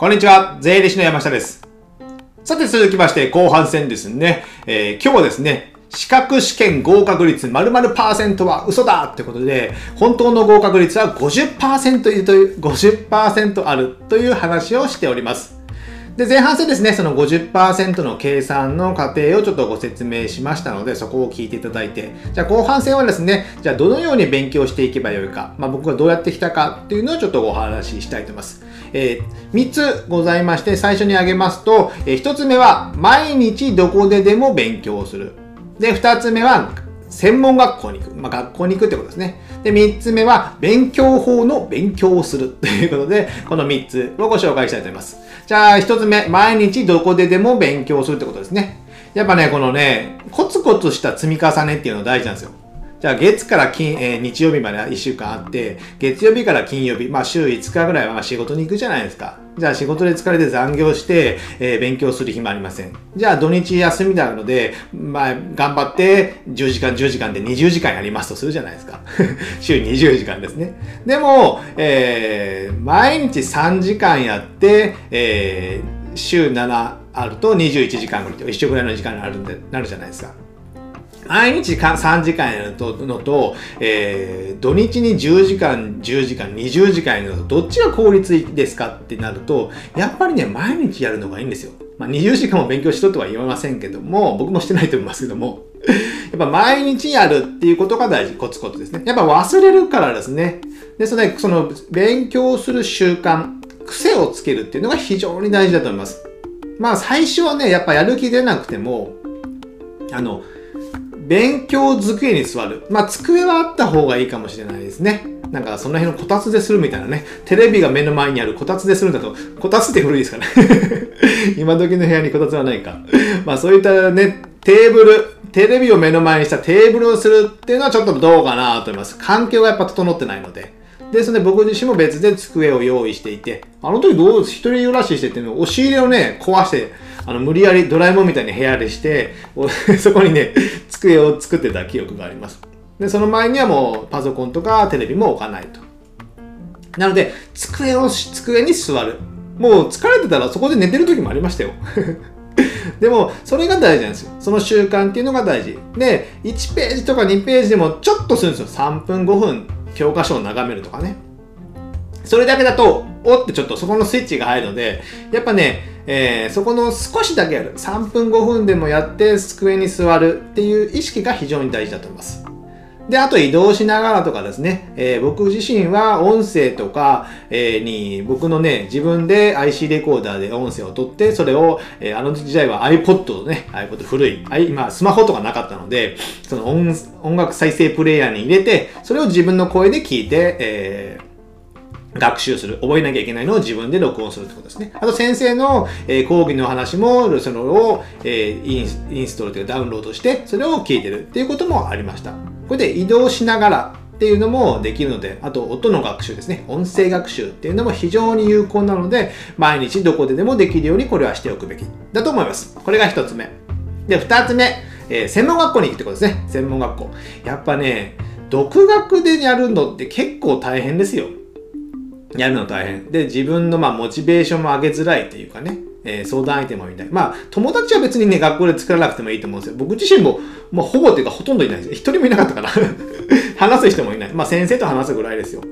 こんにちは、税理士の山下です。さて続きまして後半戦ですね。えー今日はですね、資格試験合格率〇〇パーセントは嘘だってことで、本当の合格率は50%いるという、50%あるという話をしております。で、前半戦ですね、その50%の計算の過程をちょっとご説明しましたので、そこを聞いていただいて、じゃあ後半戦はですね、じゃあどのように勉強していけばよいか、まあ、僕がどうやってきたかっていうのをちょっとお話ししたいと思います。えー、3つございまして、最初に挙げますと、え1つ目は、毎日どこででも勉強する。で、2つ目は、専門学校に行く。まあ、学校に行くってことですね。で、3つ目は、勉強法の勉強をするということで、この3つをご紹介したいと思います。じゃあ、1つ目、毎日どこででも勉強するってことですね。やっぱね、このね、コツコツした積み重ねっていうの大事なんですよ。じゃあ、月から金、えー日曜日まで1週間あって、月曜日から金曜日、まあ週5日ぐらいは仕事に行くじゃないですか。じゃあ仕事で疲れて残業して、えー勉強する暇ありません。じゃあ土日休みなので、まあ頑張って10時間10時間で20時間やりますとするじゃないですか。週20時間ですね。でも、えー毎日3時間やって、えー週7あると21時間ぐらいで一緒ぐらいの時間になるんでなるじゃないですか。毎日3時間やるのと、えー土日に10時間、10時間、20時間やるのと、どっちが効率いいですかってなると、やっぱりね、毎日やるのがいいんですよ。まあ、20時間も勉強しろとは言わませんけども、僕もしてないと思いますけども、やっぱ毎日やるっていうことが大事、コツコツですね。やっぱ忘れるからですね。で、そのね、その勉強する習慣、癖をつけるっていうのが非常に大事だと思います。まあ最初はね、やっぱやる気出なくても、あの、勉強机に座る。まあ、机はあった方がいいかもしれないですね。なんか、その辺のこたつでするみたいなね。テレビが目の前にあるこたつでするんだと、こたつって古いですかね。今時の部屋にこたつはないか。まあ、そういったね、テーブル、テレビを目の前にしたテーブルをするっていうのはちょっとどうかなと思います。環境がやっぱ整ってないので。ですので僕自身も別で机を用意していて、あの時どう、一人暮らししてて、押し入れをね、壊して、あの、無理やりドラえもんみたいに部屋でして、そこにね、机を作ってた記憶があります。で、その前にはもうパソコンとかテレビも置かないと。なので、机を、机に座る。もう疲れてたらそこで寝てる時もありましたよ。でも、それが大事なんですよ。その習慣っていうのが大事。で、1ページとか2ページでもちょっとするんですよ。3分、5分、教科書を眺めるとかね。それだけだと、おってちょっとそこのスイッチが入るので、やっぱね、えーそこの少しだけやる。3分5分でもやって机に座るっていう意識が非常に大事だと思います。で、あと移動しながらとかですね、えー僕自身は音声とか、えに、僕のね、自分で IC レコーダーで音声を取って、それを、えーあの時代は iPod ね、iPod 古い、あい今スマホとかなかったので、その音音楽再生プレイヤーに入れて、それを自分の声で聞いて、えー学習する。覚えなきゃいけないのを自分で録音するってことですね。あと先生の、えー講義の話も、それを、えーインスインストールというかダウンロードして、それを聞いてるっていうこともありました。これで移動しながらっていうのもできるので、あと音の学習ですね。音声学習っていうのも非常に有効なので、毎日どこででもできるようにこれはしておくべきだと思います。これが一つ目。で、二つ目、えー専門学校に行くってことですね。専門学校。やっぱね、独学でやるのって結構大変ですよ。やるの大変。で、自分のまあモチベーションも上げづらいっていうかね、えー相談相手もいない。まあ、友達は別にね、学校で作らなくてもいいと思うんですよ。僕自身も、まあ、ほぼっていうかほとんどいないです。一人もいなかったかな。話す人もいない。まあ、先生と話すぐらいですよ。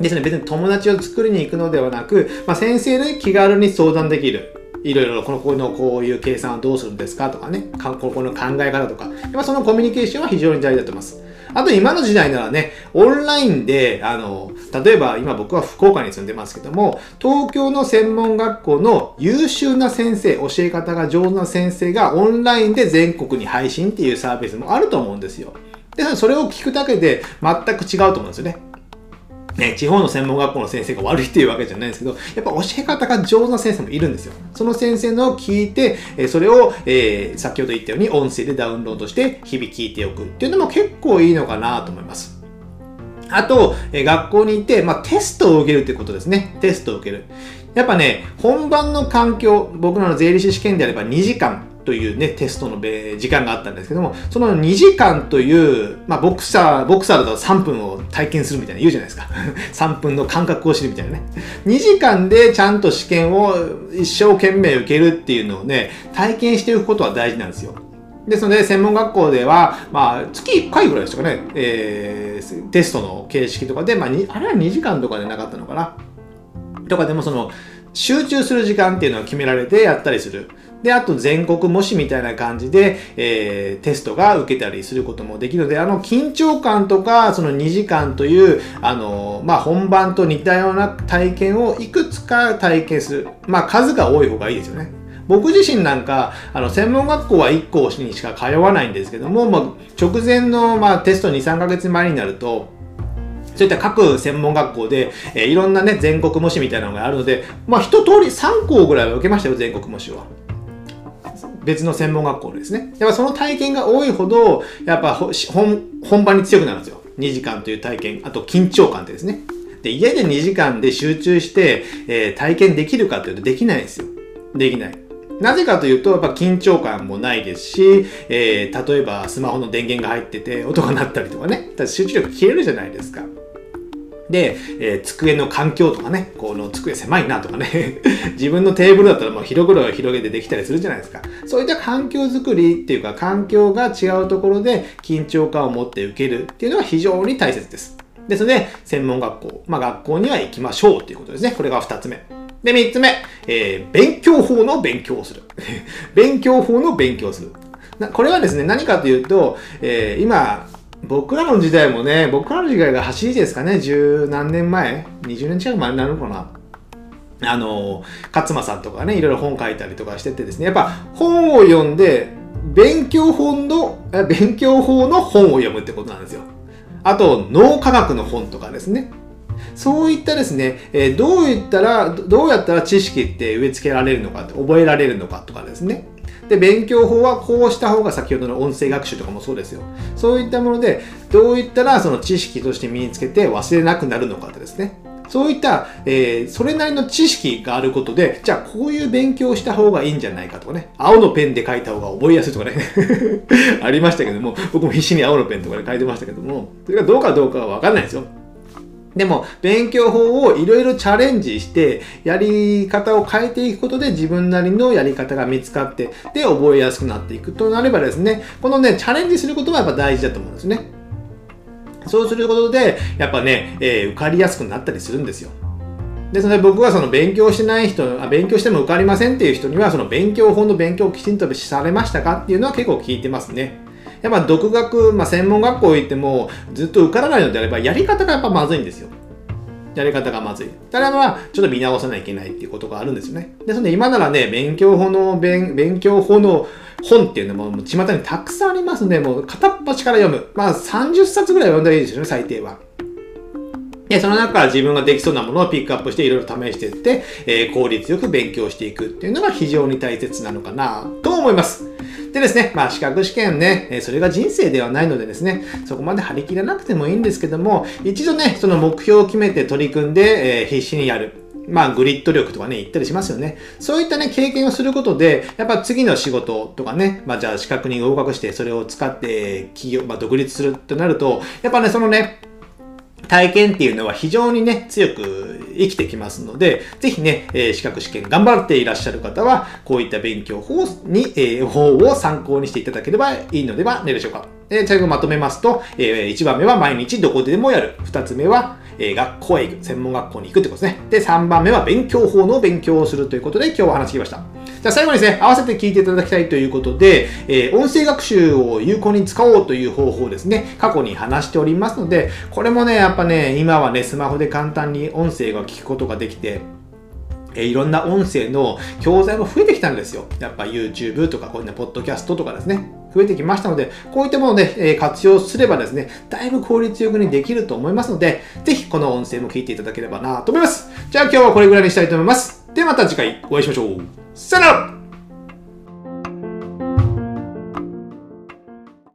ですね、別に友達を作りに行くのではなく、まあ、先生で気軽に相談できる。いろいろこのこのこういう計算はどうするんですかとかね、ここの考え方とか、やっぱそのコミュニケーションは非常に大事だと思います。あと今の時代ならね、オンラインで、あの、例えば今僕は福岡に住んでますけども、東京の専門学校の優秀な先生、教え方が上手な先生がオンラインで全国に配信っていうサービスもあると思うんですよ。で、それを聞くだけで全く違うと思うんですよね。ね、地方の専門学校の先生が悪いっていうわけじゃないんですけど、やっぱ教え方が上手な先生もいるんですよ。その先生のを聞いて、それを、えー先ほど言ったように音声でダウンロードして日々聞いておくっていうのも結構いいのかなと思います。あと、え学校に行って、まあ、テストを受けるってことですね。テストを受ける。やっぱね、本番の環境、僕らの税理士試験であれば2時間というね、テストの時間があったんですけども、その2時間という、まあ、ボクサー、ボクサーだと3分を体験するみたいな言うじゃないですか。3分の感覚を知るみたいなね。2時間でちゃんと試験を一生懸命受けるっていうのをね、体験していくことは大事なんですよ。ですので、専門学校では、まあ、月1回ぐらいでしたかね、えー、テストの形式とかで、まあ、あれは2時間とかでなかったのかな。とかでもその、集中する時間っていうのを決められてやったりする。で、あと全国模試みたいな感じで、えー、テストが受けたりすることもできるので、あの緊張感とか、その2時間という、あの、まあ、本番と似たような体験をいくつか体験する。まあ、数が多い方がいいですよね。僕自身なんか、あの、専門学校は1校にしか通わないんですけども、まあ、直前の、まあ、テスト2、3ヶ月前になると、そういった各専門学校で、えー、いろんなね、全国模試みたいなのがあるので、まあ、一通り3校ぐらいは受けましたよ、全国模試は。別の専門学校ですね。やっぱその体験が多いほど、やっぱ本本番に強くなるんですよ。2時間という体験。あと緊張感ってですね。で、家で2時間で集中して、えー、体験できるかというとできないんですよ。できない。なぜかというと、やっぱ緊張感もないですし、えー、例えばスマホの電源が入ってて音が鳴ったりとかね、集中力消えるじゃないですか。で、えー、机の環境とかね、この机狭いなとかね、自分のテーブルだったらもう広々広げてできたりするじゃないですか。そういった環境づくりっていうか、環境が違うところで緊張感を持って受けるっていうのは非常に大切です。ですので、専門学校、まあ学校には行きましょうっていうことですね。これが2つ目。で、3つ目、えー、勉強法の勉強をする。勉強法の勉強をする。これはですね、何かというと、えー、今、僕らの時代もね、僕らの時代が走りですかね、十何年前 ?20 年近く前になるのかなあの、勝間さんとかね、いろいろ本書いたりとかしててですね、やっぱ本を読んで、勉強本の、勉強法の本を読むってことなんですよ。あと、脳科学の本とかですね。そういったですね、えどういったら、どうやったら知識って植え付けられるのか、覚えられるのかとかですね。で、勉強法はこうした方が先ほどの音声学習とかもそうですよ。そういったもので、どういったらその知識として身につけて忘れなくなるのかってですね。そういった、えー、それなりの知識があることで、じゃあこういう勉強をした方がいいんじゃないかとかね、青のペンで書いた方が覚えやすいとかね ありましたけども、僕も必死に青のペンとかで書いてましたけども、それがどうかどうかはわかんないですよ。でも、勉強法をいろいろチャレンジして、やり方を変えていくことで自分なりのやり方が見つかって、で、覚えやすくなっていくとなればですね、このね、チャレンジすることはやっぱ大事だと思うんですね。そうすることで、やっぱね、えー、受かりやすくなったりするんですよ。ですので僕はその勉強してない人、あ勉強しても受かりませんっていう人には、その勉強法の勉強をきちんとされましたかっていうのは結構聞いてますね。やっぱ独学、まあ、専門学校行ってもずっと受からないのであればやり方がやっぱまずいんですよ。やり方がまずい。ただまあ、ちょっと見直さないといけないっていうことがあるんですよね。ですので、今ならね、勉強法の勉、勉強法の本っていうのも、もう巷にたくさんありますね。もう片っ端から読む。まあ、30冊ぐらい読んだらいいですよね、最低は。で、その中から自分ができそうなものをピックアップしていろいろ試していって、えー、効率よく勉強していくっていうのが非常に大切なのかなと思います。でですね、まあ資格試験ね、それが人生ではないのでですね、そこまで張り切らなくてもいいんですけども、一度ね、その目標を決めて取り組んで、え、必死にやる。まあ、グリッド力とかね、言ったりしますよね。そういったね、経験をすることで、やっぱ次の仕事とかね、まあ、じゃあ資格に合格して、それを使って企業、まあ、独立するとなると、やっぱね、そのね、体験っていうのは非常にね、強く生きてきますので、ぜひね、えー、資格試験頑張っていらっしゃる方は、こういった勉強法に、えー、法を参考にしていただければいいのではないでしょうか。えー、最後まとめますと、えー、1番目は毎日どこでもやる。2つ目は、え、学校へ行く。専門学校に行くってことですね。で、3番目は勉強法の勉強をするということで今日は話してきました。じゃあ最後にですね、合わせて聞いていただきたいということで、えー、音声学習を有効に使おうという方法ですね、過去に話しておりますので、これもね、やっぱね、今はね、スマホで簡単に音声が聞くことができて、えいろんな音声の教材も増えてきたんですよ。やっぱ YouTube とかこういうね、ポッドキャストとかですね。増えてきましたので、こういったもので、え活用すればですね、だいぶ効率よくにできると思いますので、ぜひこの音声も聞いていただければなと思います。じゃあ今日はこれぐらいにしたいと思います。ではまた次回お会いしましょう。さよなら